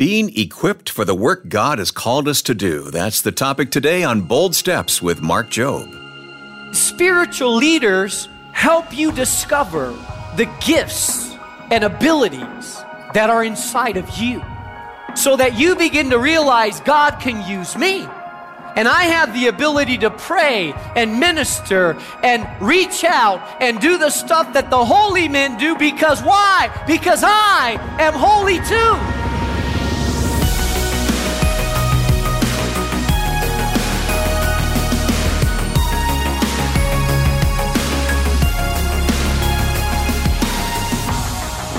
Being equipped for the work God has called us to do. That's the topic today on Bold Steps with Mark Jobe. Spiritual leaders help you discover the gifts and abilities that are inside of you so that you begin to realize God can use me. And I have the ability to pray and minister and reach out and do the stuff that the holy men do because why? Because I am holy too.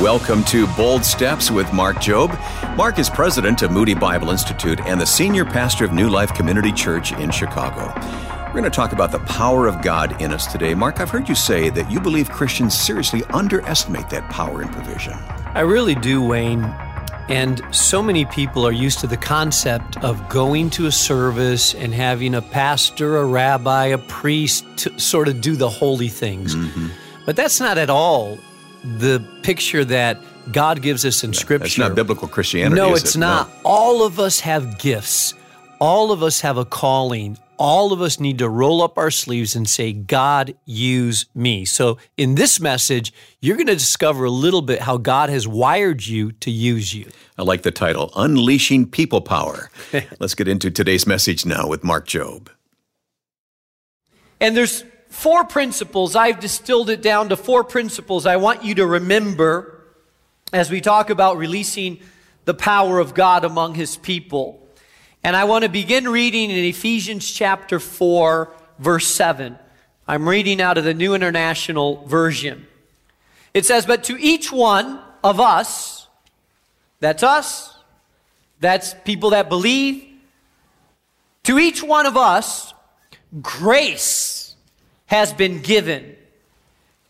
Welcome to Bold Steps with Mark Jobe. Mark is president of Moody Bible Institute and the senior pastor of New Life Community Church in Chicago. We're going to talk about the power of God in us today. Mark, I've heard you say that you believe Christians seriously underestimate that power and provision. I really do, Wayne. And so many people are used to the concept of going to a service and having a pastor, a rabbi, a priest to sort of do the holy things. Mm-hmm. But that's not at all the picture that God gives us in yeah, Scripture. It's not biblical Christianity. No, it's it? not. No. All of us have gifts. All of us have a calling. All of us need to roll up our sleeves and say, God, use me. So, in this message, you're going to discover a little bit how God has wired you to use you. I like the title, Unleashing People Power. Let's get into today's message now with Mark Jobe. And there's four principles. I've distilled it down to four principles I want you to remember as we talk about releasing the power of God among his people. And I want to begin reading in Ephesians chapter 4, verse 7. I'm reading out of the New International Version. It says, But to each one of us, that's us, that's people that believe, to each one of us, grace has been given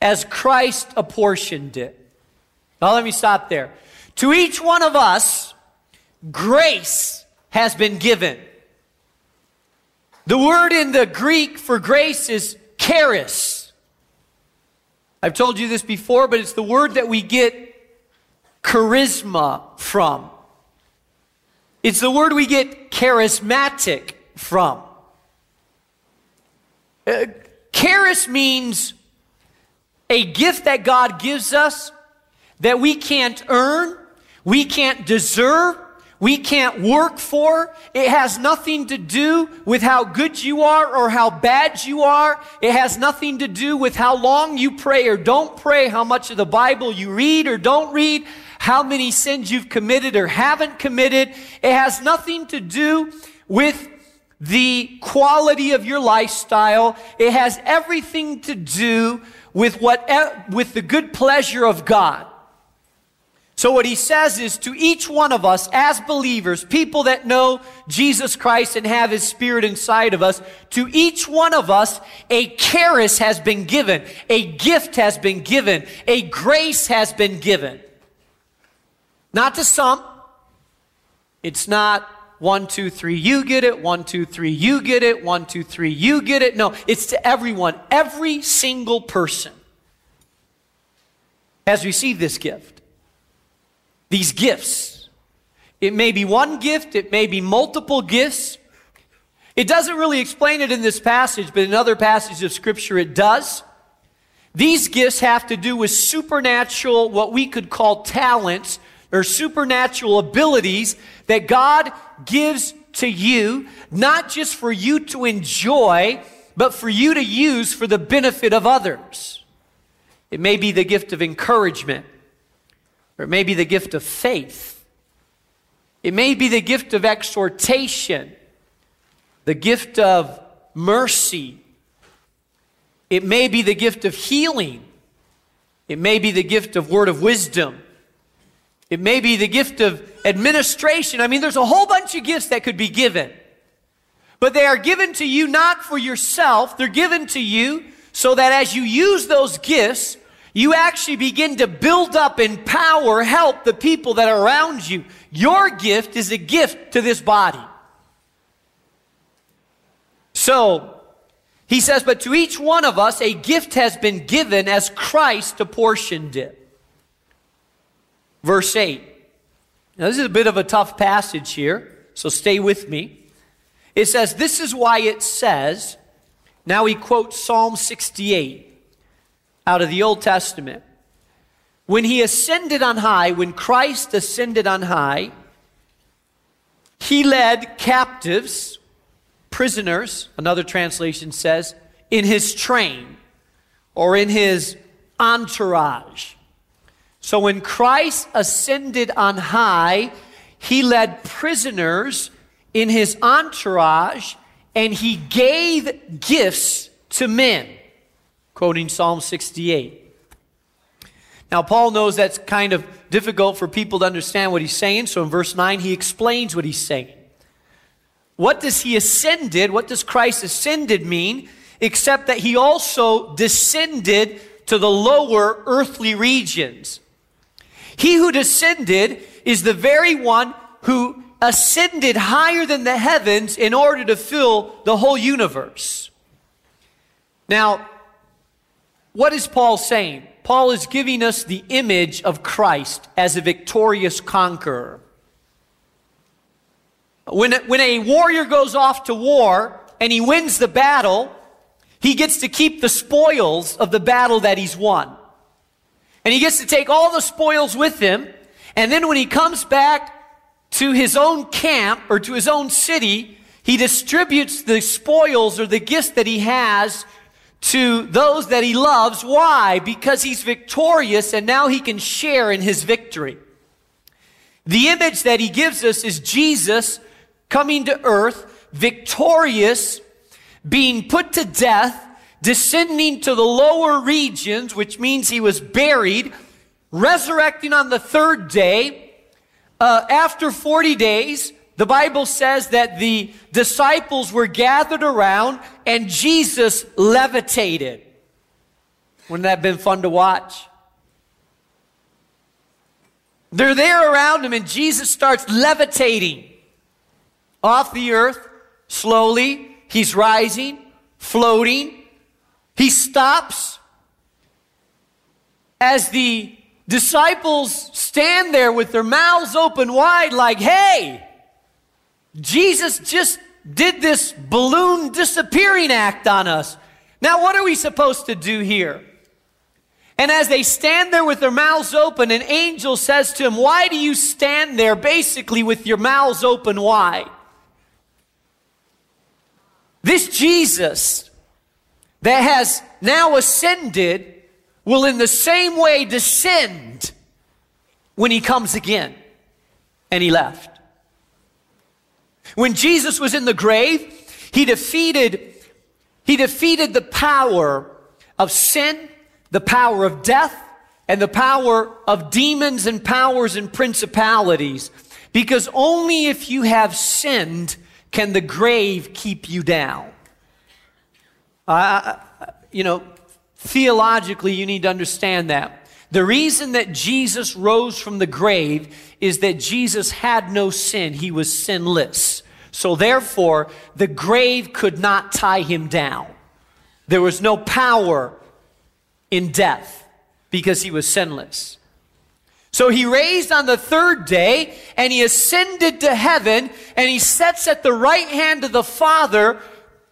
as Christ apportioned it. Now, let me stop there. To each one of us, grace has been given. The word in the Greek for grace is charis. I've told you this before, but it's the word that we get charisma from. It's the word we get charismatic from. Uh, Charis means a gift that God gives us that we can't earn, we can't deserve, we can't work for. It has nothing to do with how good you are or how bad you are. It has nothing to do with how long you pray or don't pray, how much of the Bible you read or don't read, how many sins you've committed or haven't committed. It has nothing to do with the quality of your lifestyle. It has everything to do with what, with the good pleasure of God. So what he says is to each one of us as believers, people that know Jesus Christ and have his spirit inside of us, to each one of us, a charis has been given, a gift has been given, a grace has been given. Not to some. It's not one, two, three, you get it. One, two, three, you get it. One, two, three, you get it. No, it's to everyone. Every single person has received this gift. These gifts. It may be one gift, it may be multiple gifts. It doesn't really explain it in this passage, but in other passages of Scripture it does. These gifts have to do with supernatural, what we could call talents or supernatural abilities that God gives to you, not just for you to enjoy, but for you to use for the benefit of others. It may be the gift of encouragement, or it may be the gift of faith. It may be the gift of exhortation, the gift of mercy. It may be the gift of healing. It may be the gift of word of wisdom. It may be the gift of administration. I mean, there's a whole bunch of gifts that could be given. But they are given to you not for yourself, they're given to you so that as you use those gifts, you actually begin to build up, empower, help the people that are around you. Your gift is a gift to this body. So, he says, but to each one of us a gift has been given as Christ apportioned it. Verse 8 Now, this is a bit of a tough passage here, so stay with me. It says, This is why it says, now he quotes Psalm 68 out of the Old Testament. When he ascended on high, when Christ ascended on high, he led captives, prisoners, another translation says, in his train or in his entourage. So when Christ ascended on high, he led prisoners in his entourage and he gave gifts to men. Quoting Psalm 68. Now, Paul knows that's kind of difficult for people to understand what he's saying, so in verse 9, he explains what he's saying. What does he ascended, what does Christ ascended mean, except that he also descended to the lower earthly regions? He who descended is the very one who ascended higher than the heavens in order to fill the whole universe. Now, what is Paul saying? Paul is giving us the image of Christ as a victorious conqueror. When, when a warrior goes off to war and he wins the battle, he gets to keep the spoils of the battle that he's won. And he gets to take all the spoils with him. And then when he comes back to his own camp or to his own city, he distributes the spoils or the gifts that he has to those that he loves. Why? Because he's victorious and now he can share in his victory. The image that he gives us is Jesus coming to earth, victorious, being put to death, descending to the lower regions, which means he was buried, resurrecting on the third day. Uh, after 40 days, the Bible says that the disciples were gathered around and Jesus levitated. Wouldn't that have been fun to watch? They're there around him and Jesus starts levitating off the earth slowly. He's rising, floating, he stops as the disciples stand there with their mouths open wide, like, hey, Jesus just did this balloon disappearing act on us. Now, what are we supposed to do here? And as they stand there with their mouths open, an angel says to him, Why do you stand there basically with your mouths open wide? This Jesus that has now ascended will in the same way descend when he comes again. And he left. When Jesus was in the grave, he defeated, he defeated the power of sin, the power of death, and the power of demons and powers and principalities. Because only if you have sinned can the grave keep you down. You know, theologically, you need to understand that. The reason that Jesus rose from the grave is that Jesus had no sin. He was sinless. So therefore, the grave could not tie him down. There was no power in death because he was sinless. So he raised on the third day and he ascended to heaven and he sits at the right hand of the Father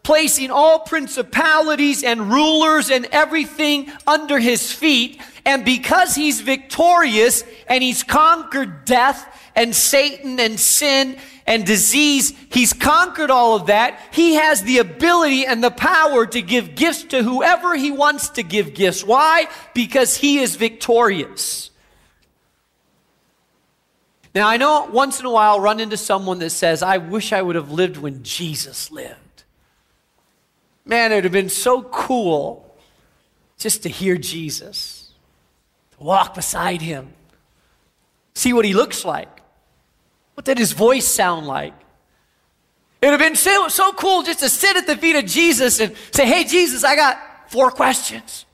placing all principalities and rulers and everything under his feet. And because he's victorious and he's conquered death and Satan and sin and disease, he's conquered all of that. He has the ability and the power to give gifts to whoever he wants to give gifts. Why? Because he is victorious. Now, I know once in a while I'll run into someone that says, I wish I would have lived when Jesus lived. Man, it would have been so cool just to hear Jesus, to walk beside him, see what he looks like. What did his voice sound like? It would have been so, so cool just to sit at the feet of Jesus and say, Hey, Jesus, I got four questions.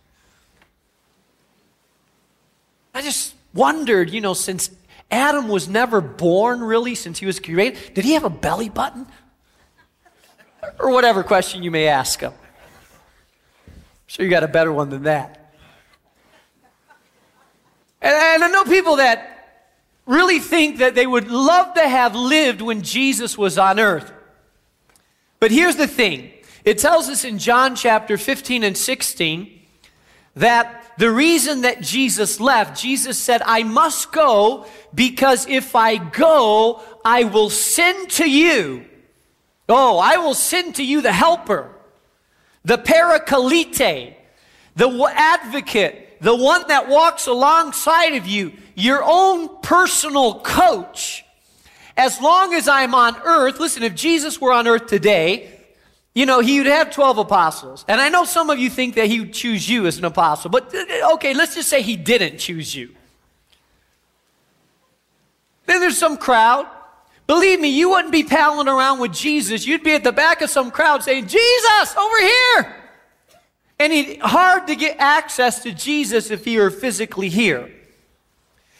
I just wondered, you know, since Adam was never born really, since he was created, did he have a belly button? Or whatever question you may ask them. I'm sure you got a better one than that. And, and I know people that really think that they would love to have lived when Jesus was on earth. But here's the thing it tells us in John chapter 15 and 16 that the reason that Jesus left, Jesus said, I must go because if I go, I will send to you. Oh, I will send to you the helper, the parakalite, the advocate, the one that walks alongside of you, your own personal coach. As long as I'm on earth, listen, if Jesus were on earth today, you know, he would have 12 apostles. And I know some of you think that he would choose you as an apostle, but uh, okay, let's just say he didn't choose you. Then there's some crowd. Believe me, you wouldn't be palling around with Jesus. You'd be at the back of some crowd saying, Jesus, over here. And it's hard to get access to Jesus if he were physically here.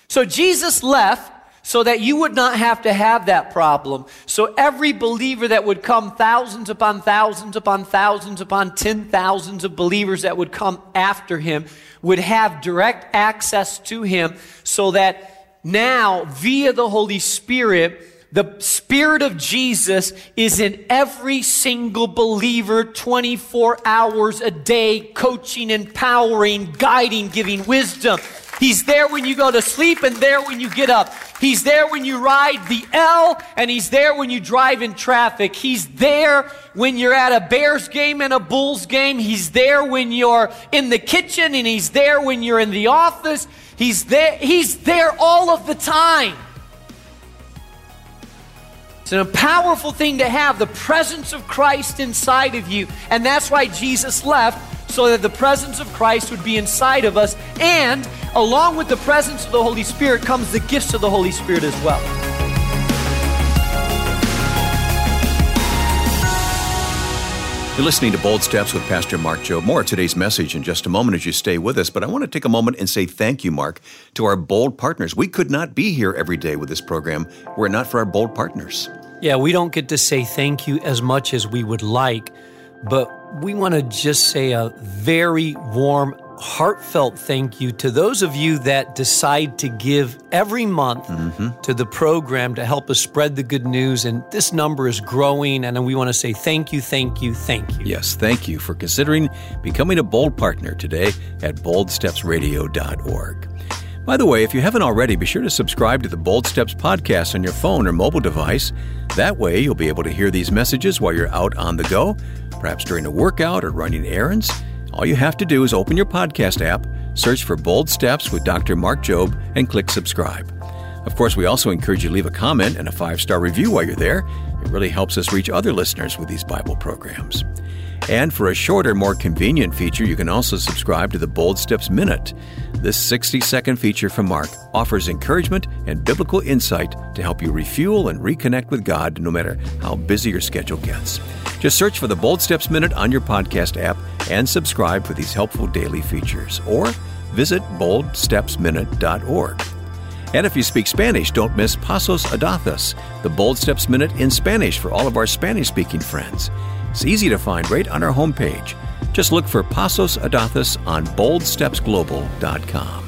So Jesus left so that you would not have to have that problem. So every believer that would come, thousands upon thousands upon thousands upon ten thousands of believers that would come after him, would have direct access to him so that now, via the Holy Spirit, the Spirit of Jesus is in every single believer 24 hours a day, coaching, empowering, guiding, giving wisdom. He's there when you go to sleep and there when you get up. He's there when you ride the L and he's there when you drive in traffic. He's there when you're at a Bears game and a Bulls game. He's there when you're in the kitchen and he's there when you're in the office. He's there, he's there all of the time. It's a powerful thing to have the presence of Christ inside of you. And that's why Jesus left so that the presence of Christ would be inside of us. And along with the presence of the Holy Spirit comes the gifts of the Holy Spirit as well. You're listening to Bold Steps with Pastor Mark Jobe. More of today's message in just a moment as you stay with us. But I want to take a moment and say thank you, Mark, to our bold partners. We could not be here every day with this program were it not for our bold partners. Yeah, we don't get to say thank you as much as we would like, but we want to just say a very warm, heartfelt thank you to those of you that decide to give every month mm-hmm. to the program to help us spread the good news. And this number is growing, and we want to say thank you, thank you, thank you. Yes, thank you for considering becoming a bold partner today at boldstepsradio.org. By the way, if you haven't already, be sure to subscribe to the Bold Steps podcast on your phone or mobile device. That way, you'll be able to hear these messages while you're out on the go perhaps during a workout or running errands, all you have to do is open your podcast app, search for Bold Steps with Dr. Mark Jobe, and click subscribe. Of course, we also encourage you to leave a comment and a five star review while you're there. It really helps us reach other listeners with these Bible programs. And for a shorter, more convenient feature, you can also subscribe to the Bold Steps Minute. This 60 second feature from Mark offers encouragement and biblical insight to help you refuel and reconnect with God no matter how busy your schedule gets. Just search for the Bold Steps Minute on your podcast app and subscribe for these helpful daily features. Or visit boldstepsminute.org. And if you speak Spanish, don't miss Pasos Audaces, the Bold Steps Minute in Spanish for all of our Spanish speaking friends. It's easy to find right on our homepage. Just look for Pasos Audaces on boldstepsglobal.com.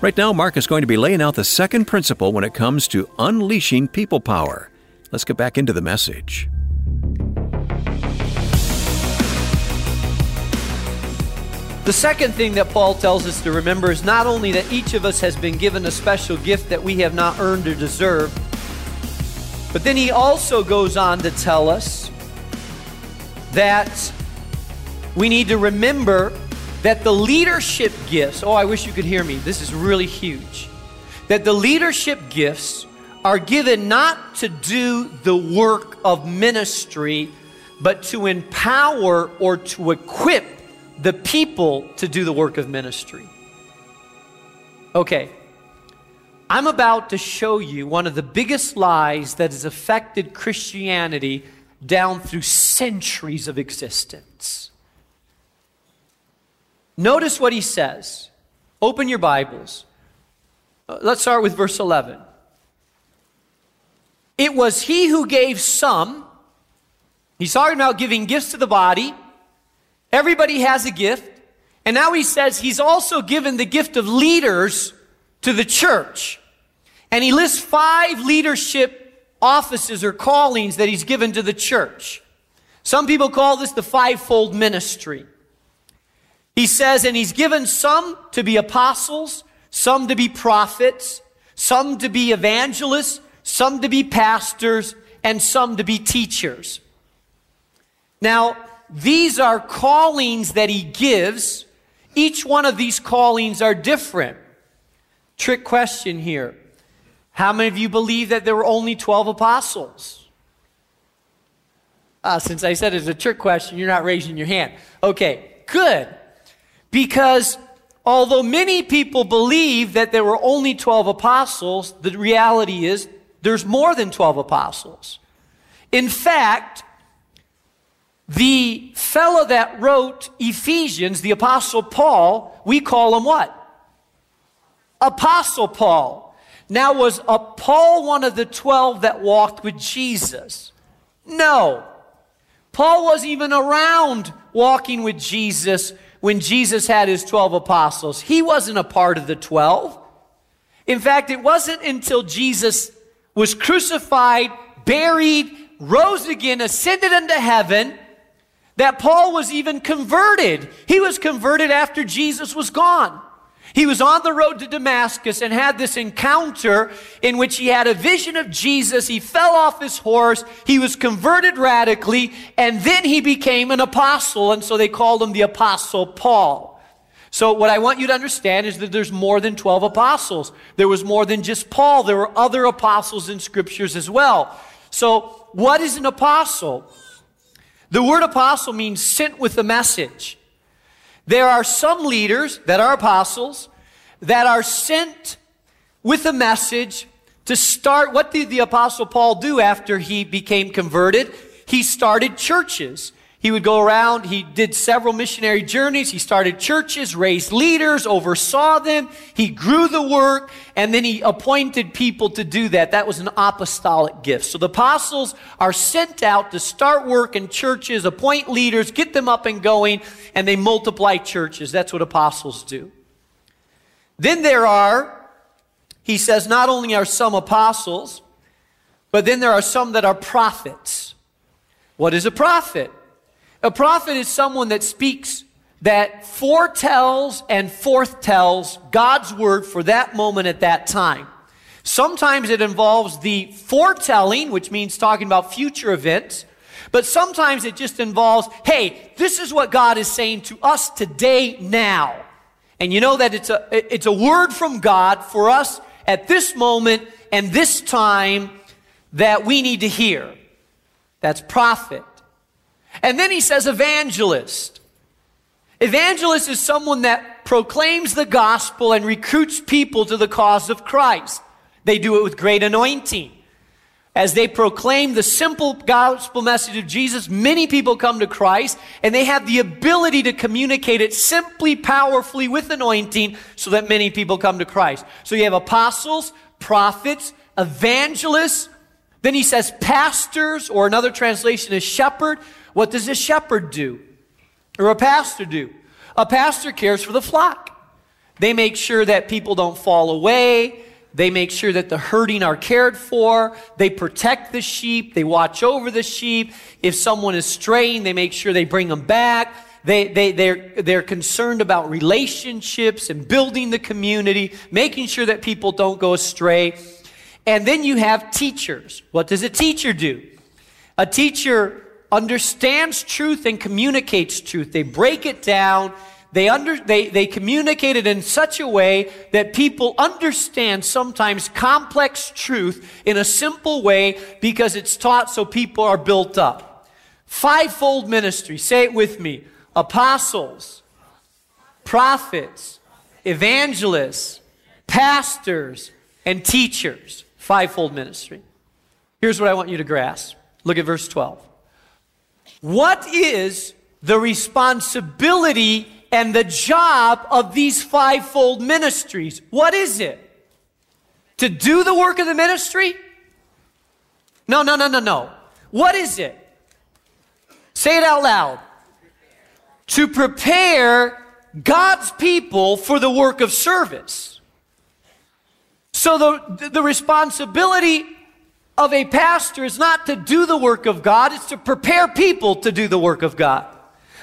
Right now, Mark is going to be laying out the second principle when it comes to unleashing people power. Let's get back into the message. The second thing that Paul tells us to remember is not only that each of us has been given a special gift that we have not earned or deserved, but then he also goes on to tell us that we need to remember that the leadership gifts, oh, I wish you could hear me. This is really huge. That the leadership gifts are given not to do the work of ministry, but to empower or to equip the people to do the work of ministry. Okay, I'm about to show you one of the biggest lies that has affected Christianity down through centuries of existence. Notice what he says. Open your Bibles. Uh, let's start with verse 11. It was he who gave some, he's talking about giving gifts to the body Everybody has a gift. And now he says he's also given the gift of leaders to the church. And he lists five leadership offices or callings that he's given to the church. Some people call this the fivefold ministry. He says, and he's given some to be apostles, some to be prophets, some to be evangelists, some to be pastors, and some to be teachers. Now, these are callings that he gives. Each one of these callings are different. Trick question here. How many of you believe that there were only 12 apostles? Uh, since I said it's a trick question, you're not raising your hand. Okay, good. Because although many people believe that there were only 12 apostles, the reality is there's more than 12 apostles. In fact, the fellow that wrote Ephesians, the Apostle Paul, we call him what? Apostle Paul. Now, was a Paul one of the 12 that walked with Jesus? No. Paul wasn't even around walking with Jesus when Jesus had his 12 apostles. He wasn't a part of the 12. In fact, it wasn't until Jesus was crucified, buried, rose again, ascended into heaven, that Paul was even converted. He was converted after Jesus was gone. He was on the road to Damascus and had this encounter in which he had a vision of Jesus. He fell off his horse. He was converted radically, and then he became an apostle, and so they called him the Apostle Paul. So, what I want you to understand is that there's more than 12 apostles. There was more than just Paul, there were other apostles in scriptures as well. So, what is an apostle? The word apostle means sent with a message. There are some leaders that are apostles that are sent with a message to start. What did the apostle Paul do after he became converted? He started churches. He would go around, he did several missionary journeys, he started churches, raised leaders, oversaw them, he grew the work, and then he appointed people to do that. That was an apostolic gift. So the apostles are sent out to start work in churches, appoint leaders, get them up and going, and they multiply churches. That's what apostles do. Then there are, he says, not only are some apostles, but then there are some that are prophets. What is a prophet? A prophet is someone that speaks, that foretells and forthtells God's word for that moment at that time. Sometimes it involves the foretelling, which means talking about future events. But sometimes it just involves, hey, this is what God is saying to us today, now. And you know that it's a, it's a word from God for us at this moment and this time that we need to hear. That's prophet. And then he says evangelist. Evangelist is someone that proclaims the gospel and recruits people to the cause of Christ. They do it with great anointing. As they proclaim the simple gospel message of Jesus, many people come to Christ and they have the ability to communicate it simply, powerfully with anointing so that many people come to Christ. So you have apostles, prophets, evangelists. Then he says pastors, or another translation is shepherd. What does a shepherd do? Or a pastor do? A pastor cares for the flock. They make sure that people don't fall away. They make sure that the herding are cared for. They protect the sheep. They watch over the sheep. If someone is straying, they make sure they bring them back. They, they, they're, they're concerned about relationships and building the community, making sure that people don't go astray. And then you have teachers. What does a teacher do? A teacher understands truth and communicates truth. They break it down. They, under, they, they communicate it in such a way that people understand sometimes complex truth in a simple way because it's taught so people are built up. Fivefold ministry, say it with me apostles, prophets, evangelists, pastors, and teachers. Fivefold ministry. Here's what I want you to grasp. Look at verse 12. What is the responsibility and the job of these fivefold ministries? What is it? To do the work of the ministry? No, no, no, no, no. What is it? Say it out loud. To prepare God's people for the work of service. So the, the responsibility of a pastor is not to do the work of God, it's to prepare people to do the work of God.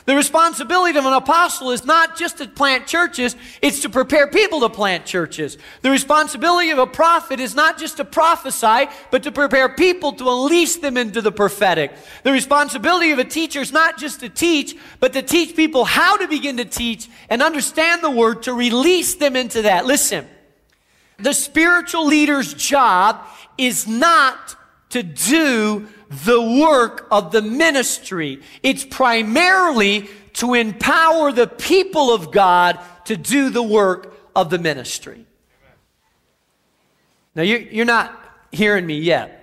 The responsibility of an apostle is not just to plant churches, it's to prepare people to plant churches. The responsibility of a prophet is not just to prophesy, but to prepare people to unleash them into the prophetic. The responsibility of a teacher is not just to teach, but to teach people how to begin to teach and understand the word to release them into that. Listen, the spiritual leader's job is not to do the work of the ministry. It's primarily to empower the people of God to do the work of the ministry. Now, you're not hearing me yet.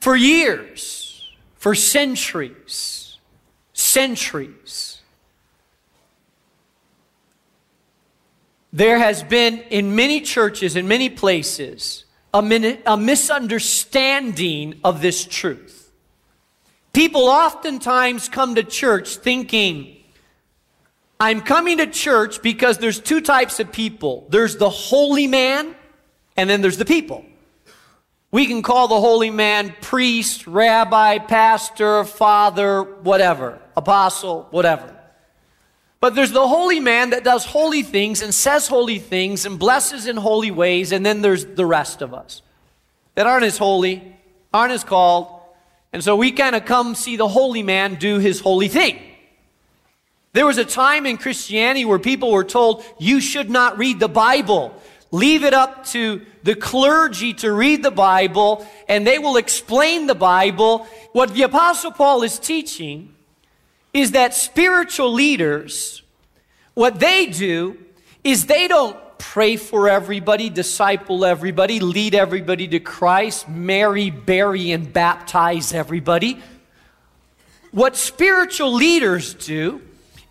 For years, for centuries, centuries, there has been in many churches, in many places, a, min- a misunderstanding of this truth. People oftentimes come to church thinking, I'm coming to church because there's two types of people there's the holy man, and then there's the people. We can call the holy man priest, rabbi, pastor, father, whatever, apostle, whatever. But there's the holy man that does holy things and says holy things and blesses in holy ways, and then there's the rest of us that aren't as holy, aren't as called, and so we kind of come see the holy man do his holy thing. There was a time in Christianity where people were told, you should not read the Bible. Leave it up to the clergy to read the Bible, and they will explain the Bible. What the Apostle Paul is teaching is that spiritual leaders, what they do is they don't pray for everybody, disciple everybody, lead everybody to Christ, marry, bury, and baptize everybody. What spiritual leaders do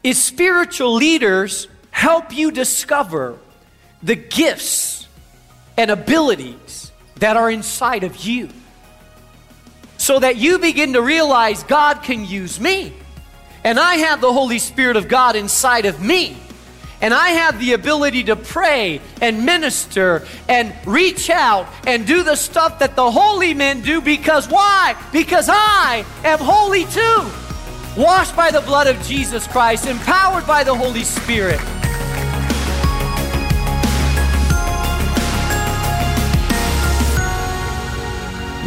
is spiritual leaders help you discover the gifts and abilities that are inside of you so that you begin to realize God can use me. And I have the Holy Spirit of God inside of me. And I have the ability to pray and minister and reach out and do the stuff that the holy men do because why? Because I am holy too. Washed by the blood of Jesus Christ, empowered by the Holy Spirit.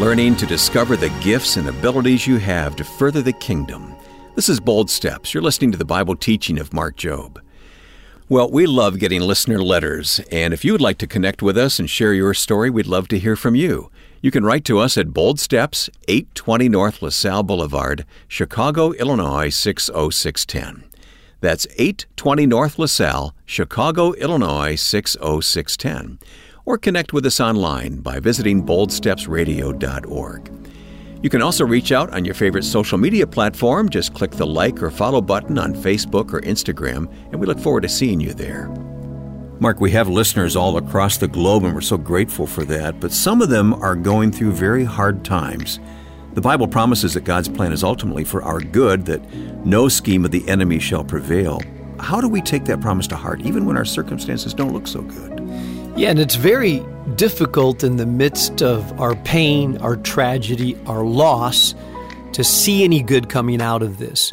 Learning to discover the gifts and abilities you have to further the kingdom. This is Bold Steps. You're listening to the Bible teaching of Mark Jobe. Well, we love getting listener letters, and if you would like to connect with us and share your story, we'd love to hear from you. You can write to us at Bold Steps, 820 North LaSalle Boulevard, Chicago, Illinois 60610. That's 820 North LaSalle, Chicago, Illinois 60610. Or connect with us online by visiting boldstepsradio.org. You can also reach out on your favorite social media platform. Just click the like or follow button on Facebook or Instagram, and we look forward to seeing you there. Mark, we have listeners all across the globe, and we're so grateful for that, but some of them are going through very hard times. The Bible promises that God's plan is ultimately for our good, that no scheme of the enemy shall prevail. How do we take that promise to heart, even when our circumstances don't look so good? Yeah, and it's very difficult in the midst of our pain, our tragedy, our loss to see any good coming out of this.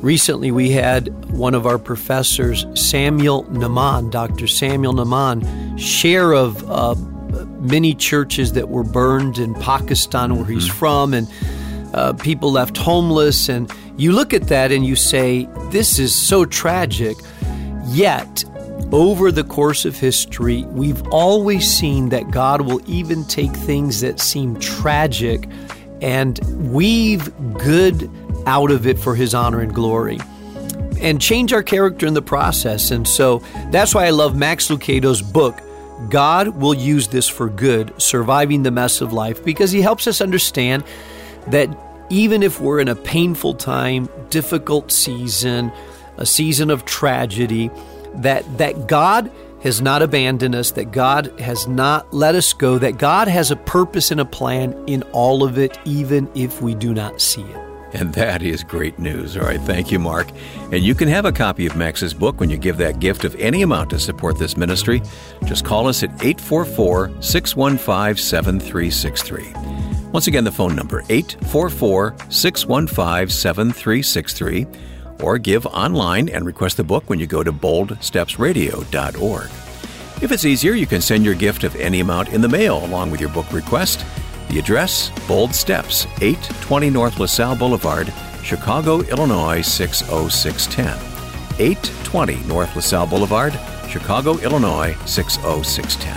Recently, we had one of our professors, Samuel Naaman, Dr. Samuel Naaman, share of uh, many churches that were burned in Pakistan, where he's mm-hmm. from, and uh, people left homeless. And you look at that and you say, this is so tragic. Yet, over the course of history, we've always seen that God will even take things that seem tragic and weave good out of it for His honor and glory and change our character in the process. And so that's why I love Max Lucado's book, God Will Use This for Good Surviving the Mess of Life, because he helps us understand that even if we're in a painful time, difficult season, a season of tragedy, that, that God has not abandoned us, that God has not let us go, that God has a purpose and a plan in all of it, even if we do not see it. And that is great news. All right, thank you, Mark. And you can have a copy of Max's book when you give that gift of any amount to support this ministry. Just call us at 844 615 7363. Once again, the phone number 844 615 7363 or give online and request the book when you go to boldstepsradio.org. If it's easier, you can send your gift of any amount in the mail along with your book request. The address Bold Steps, 820 North LaSalle Boulevard, Chicago, Illinois 60610. 820 North LaSalle Boulevard, Chicago, Illinois 60610.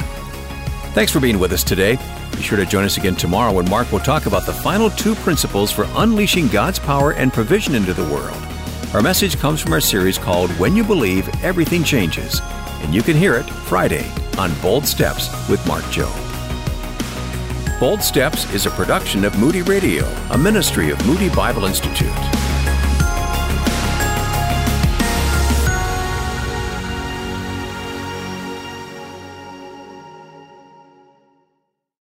Thanks for being with us today. Be sure to join us again tomorrow when Mark will talk about the final two principles for unleashing God's power and provision into the world. Our message comes from our series called When You Believe, Everything Changes, and you can hear it Friday on Bold Steps with Mark Jobe. Bold Steps is a production of Moody Radio, a ministry of Moody Bible Institute.